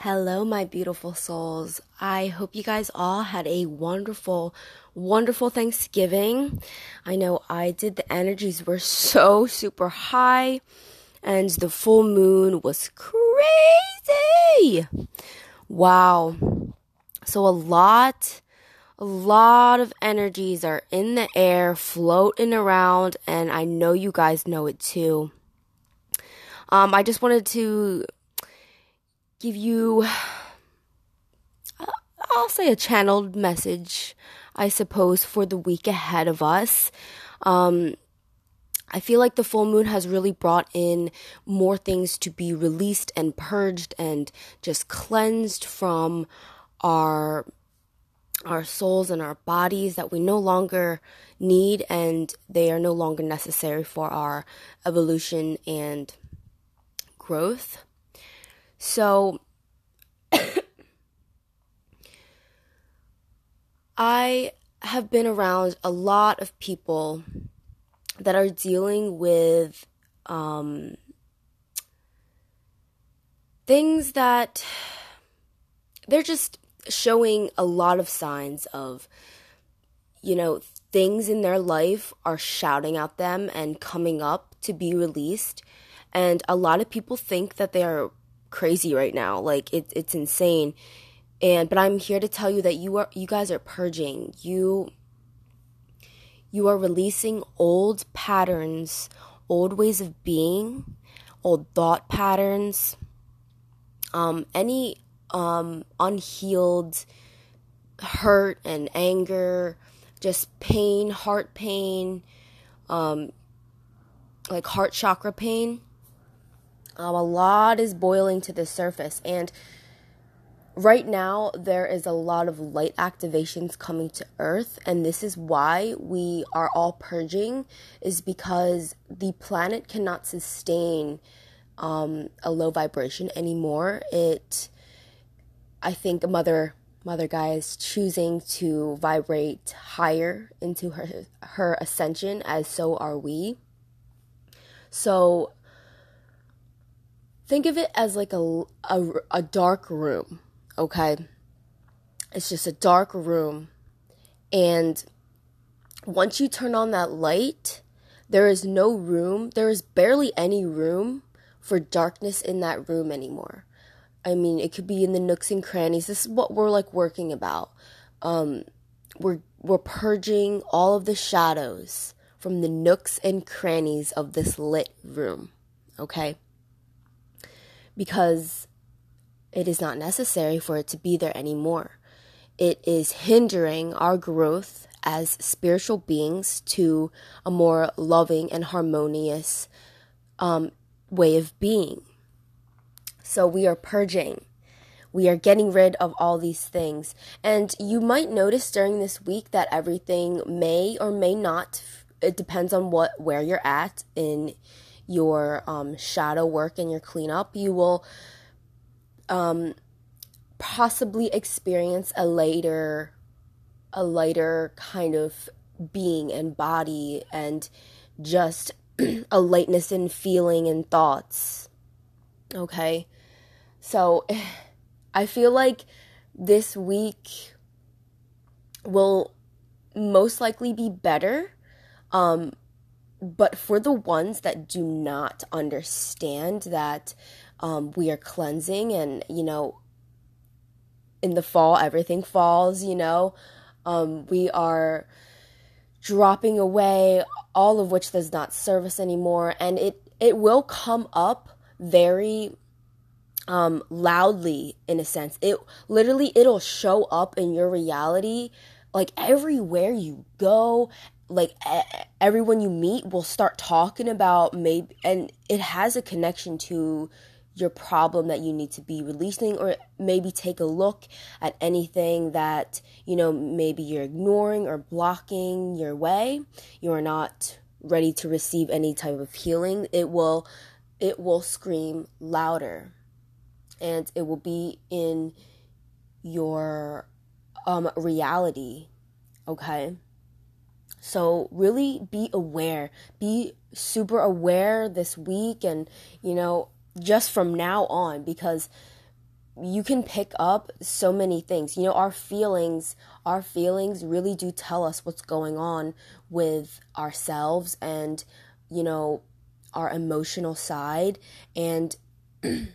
Hello, my beautiful souls. I hope you guys all had a wonderful, wonderful Thanksgiving. I know I did. The energies were so super high, and the full moon was crazy. Wow. So, a lot, a lot of energies are in the air, floating around, and I know you guys know it too. Um, I just wanted to give you, I'll say, a channeled message, I suppose, for the week ahead of us. Um, I feel like the full moon has really brought in more things to be released and purged and just cleansed from our our souls and our bodies that we no longer need and they are no longer necessary for our evolution and growth. So I have been around a lot of people that are dealing with um, things that they're just showing a lot of signs of, you know, things in their life are shouting at them and coming up to be released. And a lot of people think that they are crazy right now. Like it's it's insane. And but I'm here to tell you that you are you guys are purging. You you are releasing old patterns, old ways of being, old thought patterns, um, any um, unhealed hurt and anger, just pain, heart pain, um, like heart chakra pain. Um, a lot is boiling to the surface, and right now there is a lot of light activations coming to earth and this is why we are all purging is because the planet cannot sustain um, a low vibration anymore. It i think mother mother Gaia is choosing to vibrate higher into her her ascension as so are we. So think of it as like a, a, a dark room okay? It's just a dark room. And once you turn on that light, there is no room, there is barely any room for darkness in that room anymore. I mean, it could be in the nooks and crannies. This is what we're like working about. Um, we're we're purging all of the shadows from the nooks and crannies of this lit room. Okay? Because it is not necessary for it to be there anymore. It is hindering our growth as spiritual beings to a more loving and harmonious um, way of being. So we are purging. We are getting rid of all these things. And you might notice during this week that everything may or may not, it depends on what where you're at in your um, shadow work and your cleanup. You will um, possibly experience a later a lighter kind of being and body and just a lightness in feeling and thoughts. Okay? So I feel like this week will most likely be better. Um, but for the ones that do not understand that um, we are cleansing and you know in the fall everything falls you know um, we are dropping away all of which does not serve us anymore. And it it will come up very um, loudly in a sense. It literally it'll show up in your reality like everywhere you go like everyone you meet will start talking about maybe and it has a connection to your problem that you need to be releasing or maybe take a look at anything that you know maybe you're ignoring or blocking your way. You're not ready to receive any type of healing. It will it will scream louder and it will be in your um reality okay so really be aware be super aware this week and you know just from now on because you can pick up so many things. You know, our feelings, our feelings really do tell us what's going on with ourselves and, you know, our emotional side and, you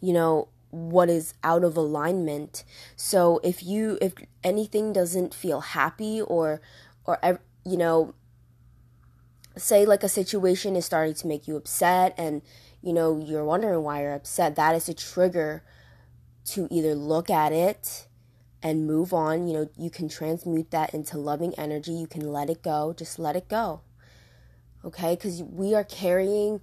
know, what is out of alignment. So if you, if anything doesn't feel happy or, or, you know, say like a situation is starting to make you upset and, you know, you're wondering why you're upset, that is a trigger to either look at it and move on. You know, you can transmute that into loving energy. You can let it go. Just let it go. Okay? Because we are carrying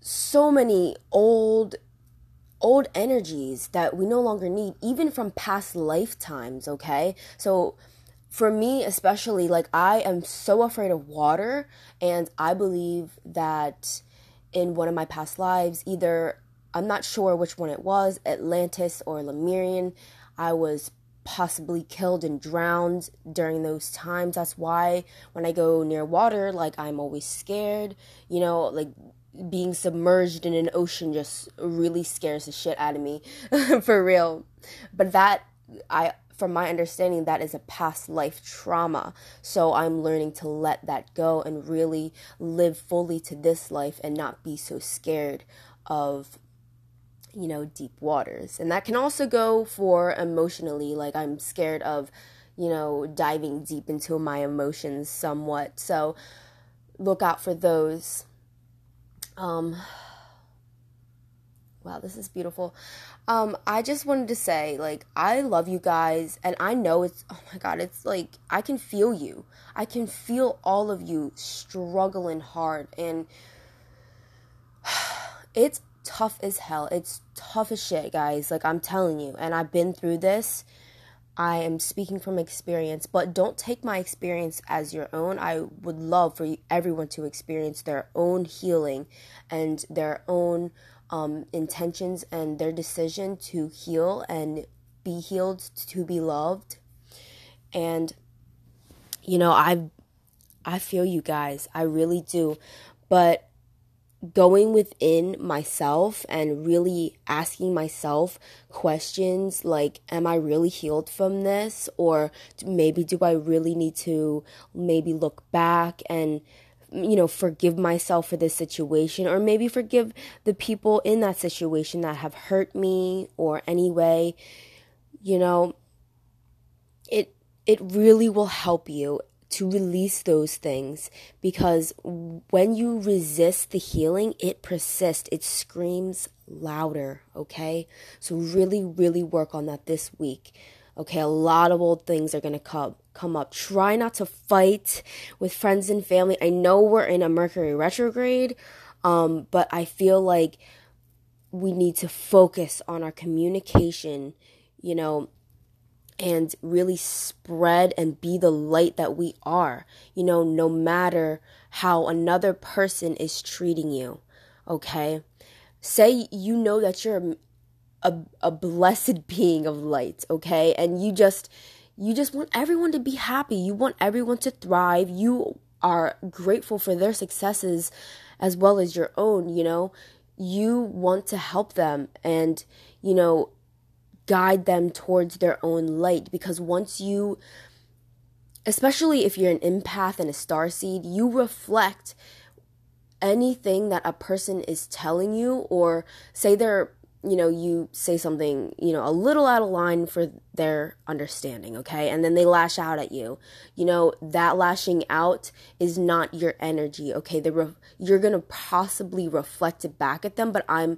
so many old old energies that we no longer need even from past lifetimes okay so for me especially like i am so afraid of water and i believe that in one of my past lives either I'm not sure which one it was, Atlantis or Lemurian. I was possibly killed and drowned during those times. That's why when I go near water, like I'm always scared. You know, like being submerged in an ocean just really scares the shit out of me for real. But that I from my understanding that is a past life trauma. So I'm learning to let that go and really live fully to this life and not be so scared of you know, deep waters. And that can also go for emotionally, like I'm scared of, you know, diving deep into my emotions somewhat. So look out for those. Um Wow, this is beautiful. Um, I just wanted to say, like, I love you guys, and I know it's, oh my god, it's like, I can feel you. I can feel all of you struggling hard, and it's tough as hell. It's tough as shit, guys. Like I'm telling you, and I've been through this. I am speaking from experience, but don't take my experience as your own. I would love for everyone to experience their own healing and their own um, intentions and their decision to heal and be healed, to be loved. And you know, I I feel you guys. I really do. But going within myself and really asking myself questions like am i really healed from this or maybe do i really need to maybe look back and you know forgive myself for this situation or maybe forgive the people in that situation that have hurt me or anyway you know it it really will help you to release those things because when you resist the healing, it persists, it screams louder, okay? So really really work on that this week. Okay, a lot of old things are to come come up. Try not to fight with friends and family. I know we're in a Mercury retrograde, um, but I feel like we need to focus on our communication, you know, and really spread and be the light that we are, you know, no matter how another person is treating you. Okay? Say you know that you're a, a blessed being of light, okay? And you just you just want everyone to be happy. You want everyone to thrive. You are grateful for their successes as well as your own, you know. You want to help them and you know guide them towards their own light because once you especially if you're an empath and a star seed you reflect anything that a person is telling you or say they're you know you say something you know a little out of line for their understanding okay and then they lash out at you you know that lashing out is not your energy okay re- you're gonna possibly reflect it back at them but i'm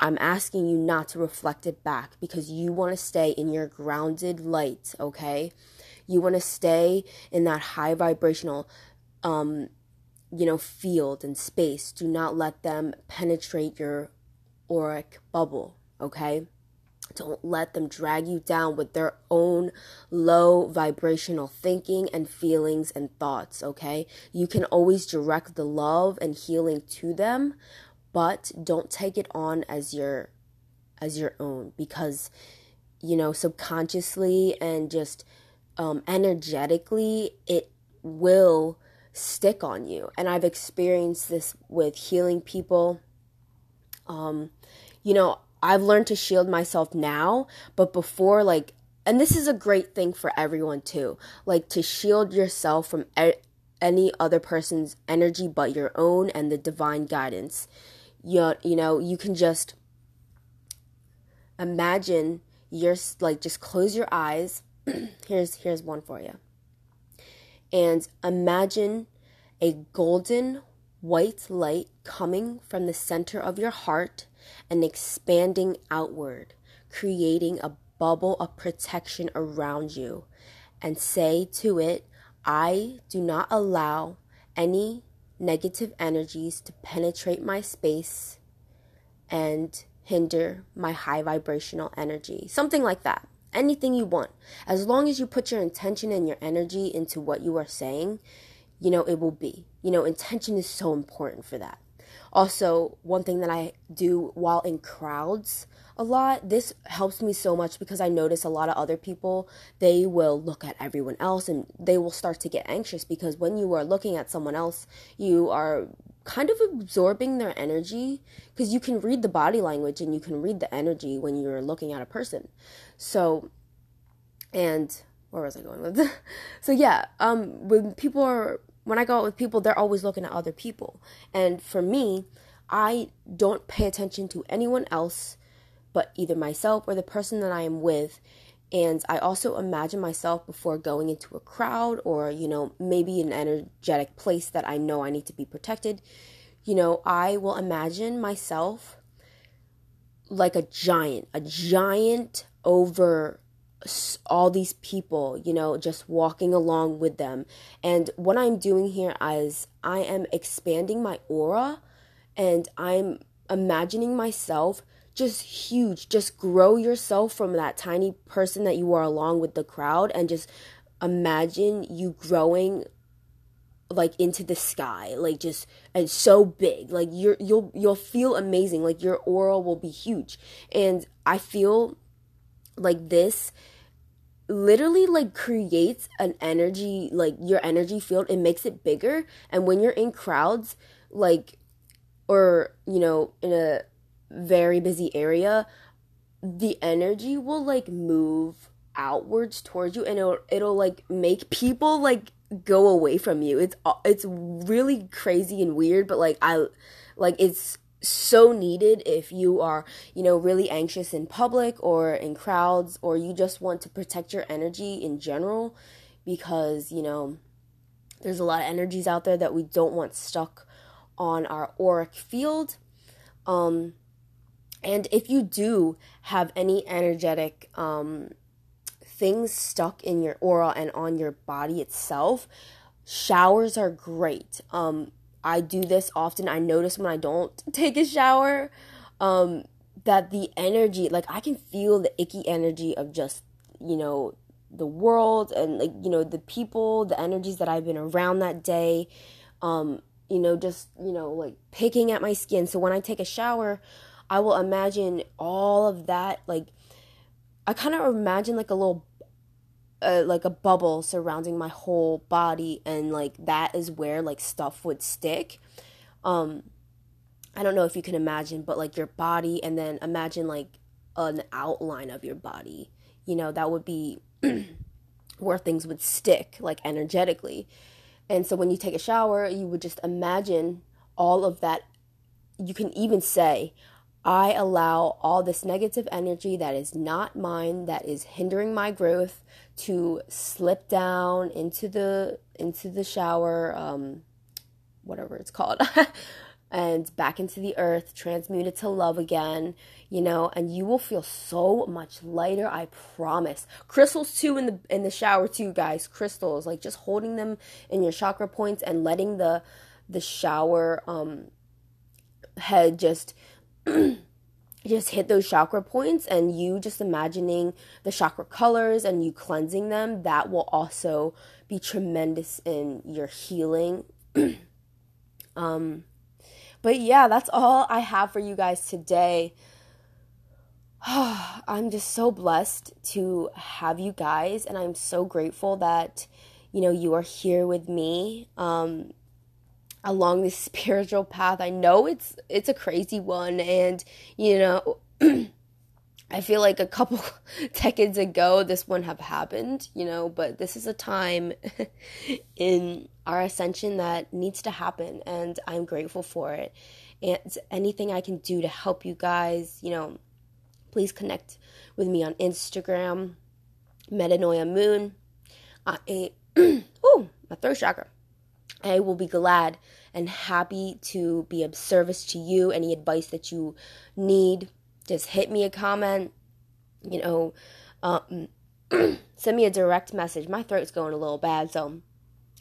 I'm asking you not to reflect it back because you want to stay in your grounded light, okay? You want to stay in that high vibrational um you know field and space. Do not let them penetrate your auric bubble, okay? Don't let them drag you down with their own low vibrational thinking and feelings and thoughts, okay? You can always direct the love and healing to them, but don't take it on as your as your own because you know subconsciously and just um, energetically it will stick on you and i've experienced this with healing people um, you know I've learned to shield myself now, but before, like, and this is a great thing for everyone too, like to shield yourself from e- any other person's energy but your own and the divine guidance. You, you know, you can just imagine you're like just close your eyes. here's here's one for you. And imagine a golden white light coming from the center of your heart and expanding outward, creating a bubble of protection around you. And say to it, I do not allow any negative energies to penetrate my space and hinder my high vibrational energy. Something like that. Anything you want. As long as you put your intention and your energy into what you are saying, you know, it will be. You know, intention is so important for that. Also, one thing that I do while in crowds a lot, this helps me so much because I notice a lot of other people, they will look at everyone else and they will start to get anxious because when you are looking at someone else, you are kind of absorbing their energy because you can read the body language and you can read the energy when you're looking at a person. So, and where was I going with? so yeah, um, when people are when I go out with people, they're always looking at other people. And for me, I don't pay attention to anyone else but either myself or the person that I am with. And I also imagine myself before going into a crowd or, you know, maybe an energetic place that I know I need to be protected. You know, I will imagine myself like a giant, a giant over all these people, you know, just walking along with them. And what I'm doing here is I am expanding my aura and I'm imagining myself just huge. Just grow yourself from that tiny person that you are along with the crowd and just imagine you growing like into the sky like just and so big like you're you'll you'll feel amazing like your aura will be huge and i feel like this literally like creates an energy like your energy field. It makes it bigger. And when you're in crowds like or you know in a very busy area the energy will like move outwards towards you and it'll it'll like make people like go away from you. It's it's really crazy and weird but like i like it's so needed if you are, you know, really anxious in public or in crowds or you just want to protect your energy in general because, you know, there's a lot of energies out there that we don't want stuck on our auric field. Um and if you do have any energetic um things stuck in your aura and on your body itself, showers are great. Um I do this often. I notice when I don't take a shower um, that the energy, like I can feel the icky energy of just, you know, the world and like, you know, the people, the energies that I've been around that day. Um, you know, just, you know, like picking at my skin. So when I take a shower, I will imagine all of that like I kind of imagine like a little a, like a bubble surrounding my whole body and like that is where like stuff would stick. Um i don't know if you can imagine but like your body and then imagine like an outline of your body. You know that would be where things would stick like energetically. And so when you take a shower you would just imagine all of that. You can even say I allow all this negative energy that is not mine, that is hindering my growth, to slip down into the into the shower, um, whatever it's called, and back into the earth, transmute it to love again, you know, and you will feel so much lighter. I promise. Crystals too in the in the shower too, guys. Crystals, like just holding them in your chakra points and letting the the shower um head just just hit those chakra points and you just imagining the chakra colors and you cleansing them that will also be tremendous in your healing. Um but yeah that's all i have for you guys today. I'm just so blessed to have you guys and i'm so grateful that you know you are here with me. Um along this spiritual path. I know it's it's a crazy one and you know I feel like a couple decades ago this wouldn't have happened, you know, but this is a time in our ascension that needs to happen and I'm grateful for it. And anything I can do to help you guys, you know, please connect with me on Instagram, Metanoia Moon. I, oh, my throat chakra. I will be glad and happy to be of service to you. Any advice that you need, just hit me a comment. You know, um, send me a direct message. My throat's going a little bad, so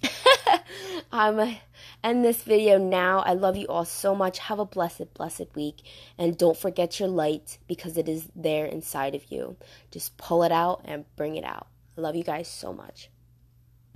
I'm end this video now. I love you all so much. Have a blessed, blessed week, and don't forget your light because it is there inside of you. Just pull it out and bring it out. I love you guys so much.